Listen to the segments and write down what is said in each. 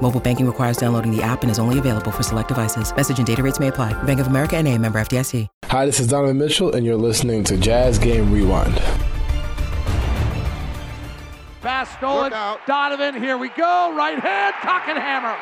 Mobile banking requires downloading the app and is only available for select devices. Message and data rates may apply. Bank of America and a member FDIC. Hi, this is Donovan Mitchell, and you're listening to Jazz Game Rewind. Pass stolen. Donovan, here we go. Right hand, cock and hammer.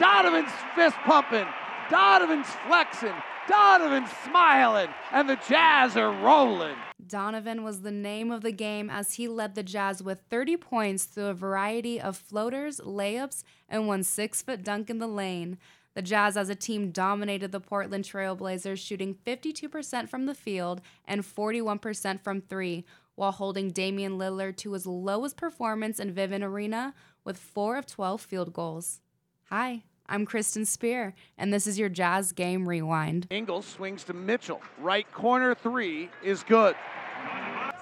Donovan's fist pumping. Donovan's flexing. Donovan's smiling. And the Jazz are rolling. Donovan was the name of the game as he led the Jazz with 30 points through a variety of floaters, layups, and one six foot dunk in the lane. The Jazz as a team dominated the Portland Trailblazers, shooting 52% from the field and 41% from three, while holding Damian Lillard to his lowest performance in Vivint Arena with 4 of 12 field goals. Hi, I'm Kristen Spear, and this is your Jazz Game Rewind. Ingles swings to Mitchell. Right corner three is good.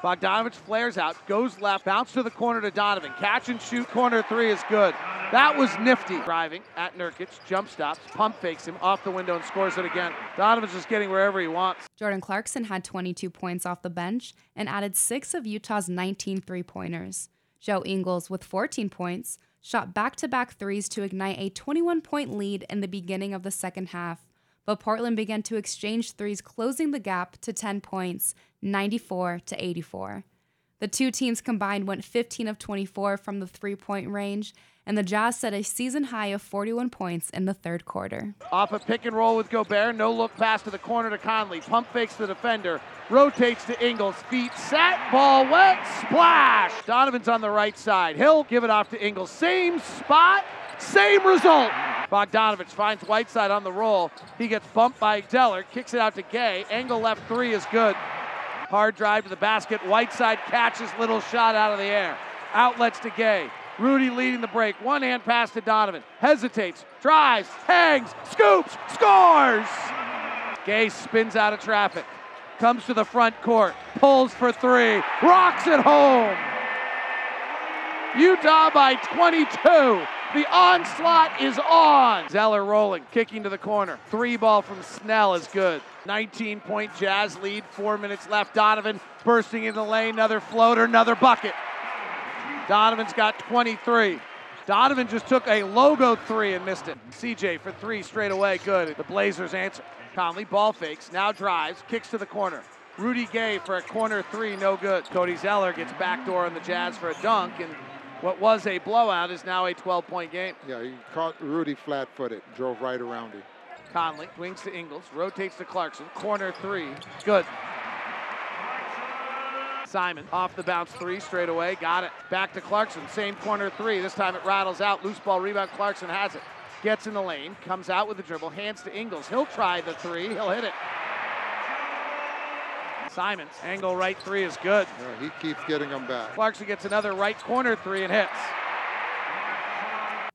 Bogdanovich flares out, goes left, bounce to the corner to Donovan. Catch and shoot, corner three is good. That was nifty. Driving at Nurkic, jump stops, pump fakes him off the window and scores it again. Donovan's just getting wherever he wants. Jordan Clarkson had 22 points off the bench and added six of Utah's 19 three pointers. Joe Ingles, with 14 points, shot back to back threes to ignite a 21 point lead in the beginning of the second half. But Portland began to exchange threes, closing the gap to 10 points, 94 to 84. The two teams combined went 15 of 24 from the three point range, and the Jazz set a season high of 41 points in the third quarter. Off a pick and roll with Gobert, no look pass to the corner to Conley. Pump fakes the defender, rotates to Ingles, feet set, ball wet, splash. Donovan's on the right side. He'll give it off to Ingles. Same spot, same result. Bogdanovich finds Whiteside on the roll. He gets bumped by Zeller, kicks it out to Gay. Angle left three is good. Hard drive to the basket. Whiteside catches little shot out of the air. Outlets to Gay. Rudy leading the break. One hand pass to Donovan. Hesitates, drives, hangs, scoops, scores! Gay spins out of traffic. Comes to the front court. Pulls for three. Rocks it home. Utah by 22. The onslaught is on. Zeller rolling, kicking to the corner. Three ball from Snell is good. 19 point Jazz lead, four minutes left. Donovan bursting in the lane, another floater, another bucket. Donovan's got 23. Donovan just took a logo three and missed it. CJ for three straight away, good. The Blazers answer. Conley ball fakes, now drives, kicks to the corner. Rudy Gay for a corner three, no good. Cody Zeller gets backdoor on the Jazz for a dunk, and what was a blowout is now a 12 point game. Yeah, he caught Rudy flat footed, drove right around him. Conley swings to Ingles, rotates to Clarkson, corner three, good. Simon off the bounce three straight away, got it. Back to Clarkson, same corner three. This time it rattles out, loose ball rebound. Clarkson has it, gets in the lane, comes out with the dribble, hands to Ingles. He'll try the three, he'll hit it. Simons, angle right three is good. Yeah, he keeps getting them back. Clarkson gets another right corner three and hits.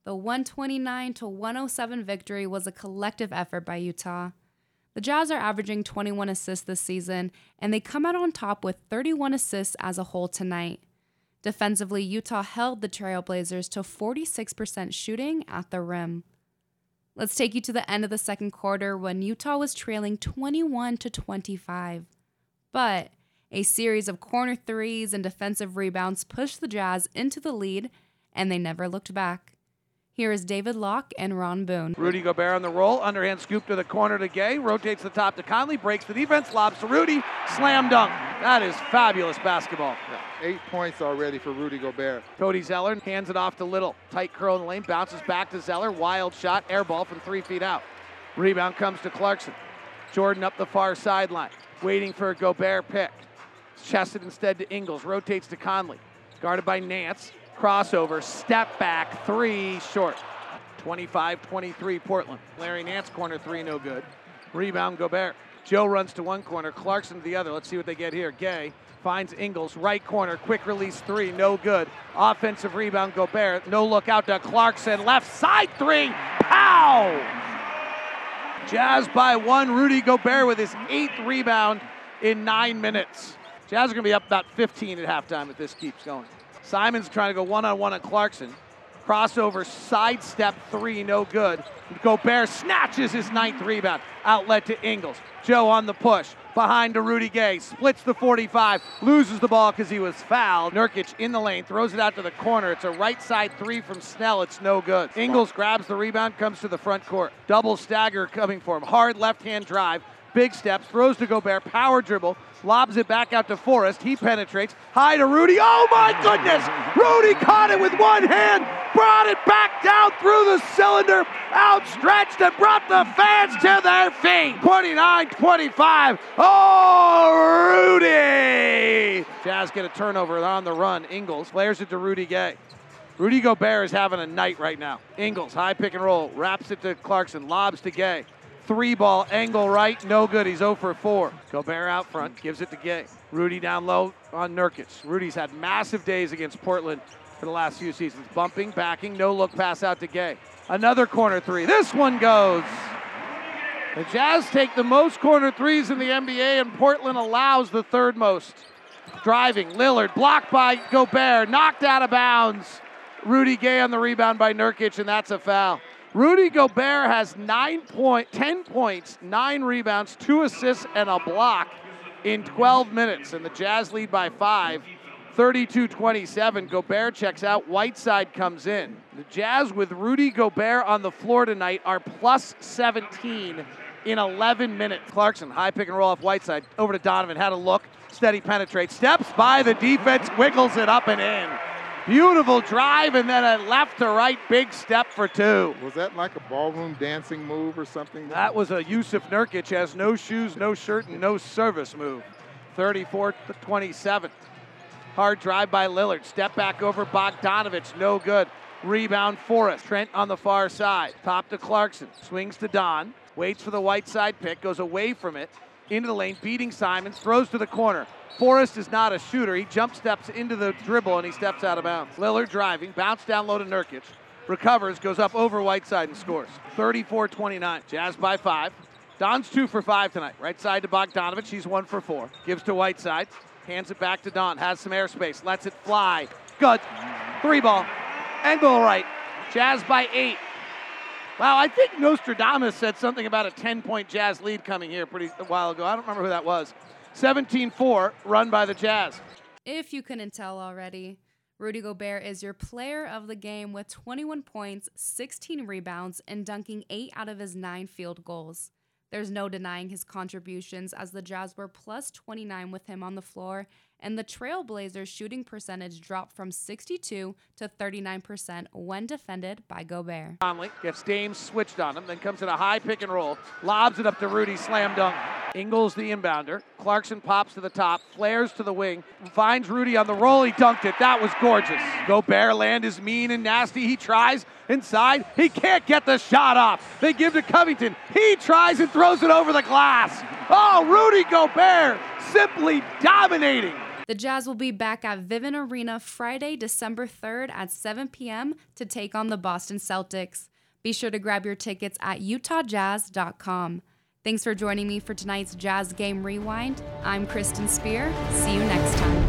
The 129 to 107 victory was a collective effort by Utah. The Jazz are averaging 21 assists this season, and they come out on top with 31 assists as a whole tonight. Defensively, Utah held the Trailblazers to 46% shooting at the rim. Let's take you to the end of the second quarter when Utah was trailing 21 to 25. But a series of corner threes and defensive rebounds pushed the Jazz into the lead, and they never looked back. Here is David Locke and Ron Boone. Rudy Gobert on the roll, underhand scoop to the corner to Gay, rotates the top to Conley, breaks the defense, lobs to Rudy, slam dunk. That is fabulous basketball. Yeah, eight points already for Rudy Gobert. Cody Zeller hands it off to Little. Tight curl in the lane, bounces back to Zeller, wild shot, air ball from three feet out. Rebound comes to Clarkson. Jordan up the far sideline, waiting for a Gobert pick. Chested instead to Ingles, rotates to Conley. Guarded by Nance, crossover, step back, three short. 25 23 Portland. Larry Nance corner three, no good. Rebound Gobert. Joe runs to one corner, Clarkson to the other. Let's see what they get here. Gay finds Ingles, right corner, quick release three, no good. Offensive rebound Gobert, no look out to Clarkson, left side three, pow! Jazz by one. Rudy Gobert with his eighth rebound in nine minutes. Jazz are going to be up about 15 at halftime if this keeps going. Simons trying to go one on one at Clarkson. Crossover, sidestep three, no good. Gobert snatches his ninth rebound. Outlet to Ingles. Joe on the push. Behind to Rudy Gay. Splits the 45. Loses the ball because he was fouled. Nurkic in the lane. Throws it out to the corner. It's a right side three from Snell. It's no good. Ingles grabs the rebound, comes to the front court. Double stagger coming for him. Hard left hand drive. Big steps. Throws to Gobert. Power dribble lobs it back out to Forrest. He penetrates. High to Rudy. Oh my goodness! Rudy caught it with one hand, brought it back down through the cylinder, outstretched, and brought the fans to their feet. 29 25. Oh, Rudy! Jazz get a turnover on the run. Ingles flares it to Rudy Gay. Rudy Gobert is having a night right now. Ingles, high pick and roll, wraps it to Clarkson, lobs to Gay three ball angle right, no good. He's 0 for 4. Gobert out front, gives it to Gay. Rudy down low on Nurkic. Rudy's had massive days against Portland for the last few seasons. Bumping, backing, no look pass out to Gay. Another corner three. This one goes. The Jazz take the most corner threes in the NBA, and Portland allows the third most. Driving, Lillard blocked by Gobert, knocked out of bounds. Rudy Gay on the rebound by Nurkic, and that's a foul. Rudy Gobert has nine point, 10 points, nine rebounds, two assists, and a block in 12 minutes. And the Jazz lead by five, 32 27. Gobert checks out. Whiteside comes in. The Jazz, with Rudy Gobert on the floor tonight, are plus 17 in 11 minutes. Clarkson, high pick and roll off Whiteside. Over to Donovan. Had a look. Steady penetrate. Steps by the defense, wiggles it up and in. Beautiful drive and then a left to right big step for two. Was that like a ballroom dancing move or something? That was a Jusuf Nurkic has no shoes, no shirt, and no service move. 34 to 27. Hard drive by Lillard. Step back over Bogdanovich. No good. Rebound Forrest. Trent on the far side. Top to Clarkson. Swings to Don. Waits for the Whiteside pick. Goes away from it. Into the lane. Beating Simons. Throws to the corner. Forrest is not a shooter. He jump steps into the dribble and he steps out of bounds. Lillard driving, bounce down low to Nurkic, recovers, goes up over Whiteside and scores. 34-29. Jazz by five. Don's two for five tonight. Right side to Bogdanovich. He's one for four. Gives to Whiteside. Hands it back to Don. Has some airspace. Lets it fly. Good. Three ball. Angle right. Jazz by eight. Wow, I think Nostradamus said something about a 10 point Jazz lead coming here pretty a while ago. I don't remember who that was. 17 4, run by the Jazz. If you couldn't tell already, Rudy Gobert is your player of the game with 21 points, 16 rebounds, and dunking 8 out of his 9 field goals. There's no denying his contributions as the Jazz were plus 29 with him on the floor and the Trailblazers' shooting percentage dropped from 62 to 39% when defended by Gobert. Conley gets Dame switched on him, then comes in a high pick and roll, lobs it up to Rudy, slam dunk. Ingles the inbounder. Clarkson pops to the top, flares to the wing, finds Rudy on the roll. He dunked it. That was gorgeous. Gobert land is mean and nasty. He tries inside. He can't get the shot off. They give to Covington. He tries and throws it over the glass. Oh, Rudy Gobert simply dominating. The Jazz will be back at Vivint Arena Friday, December 3rd at 7 p.m. to take on the Boston Celtics. Be sure to grab your tickets at utahjazz.com. Thanks for joining me for tonight's Jazz Game Rewind. I'm Kristen Spear. See you next time.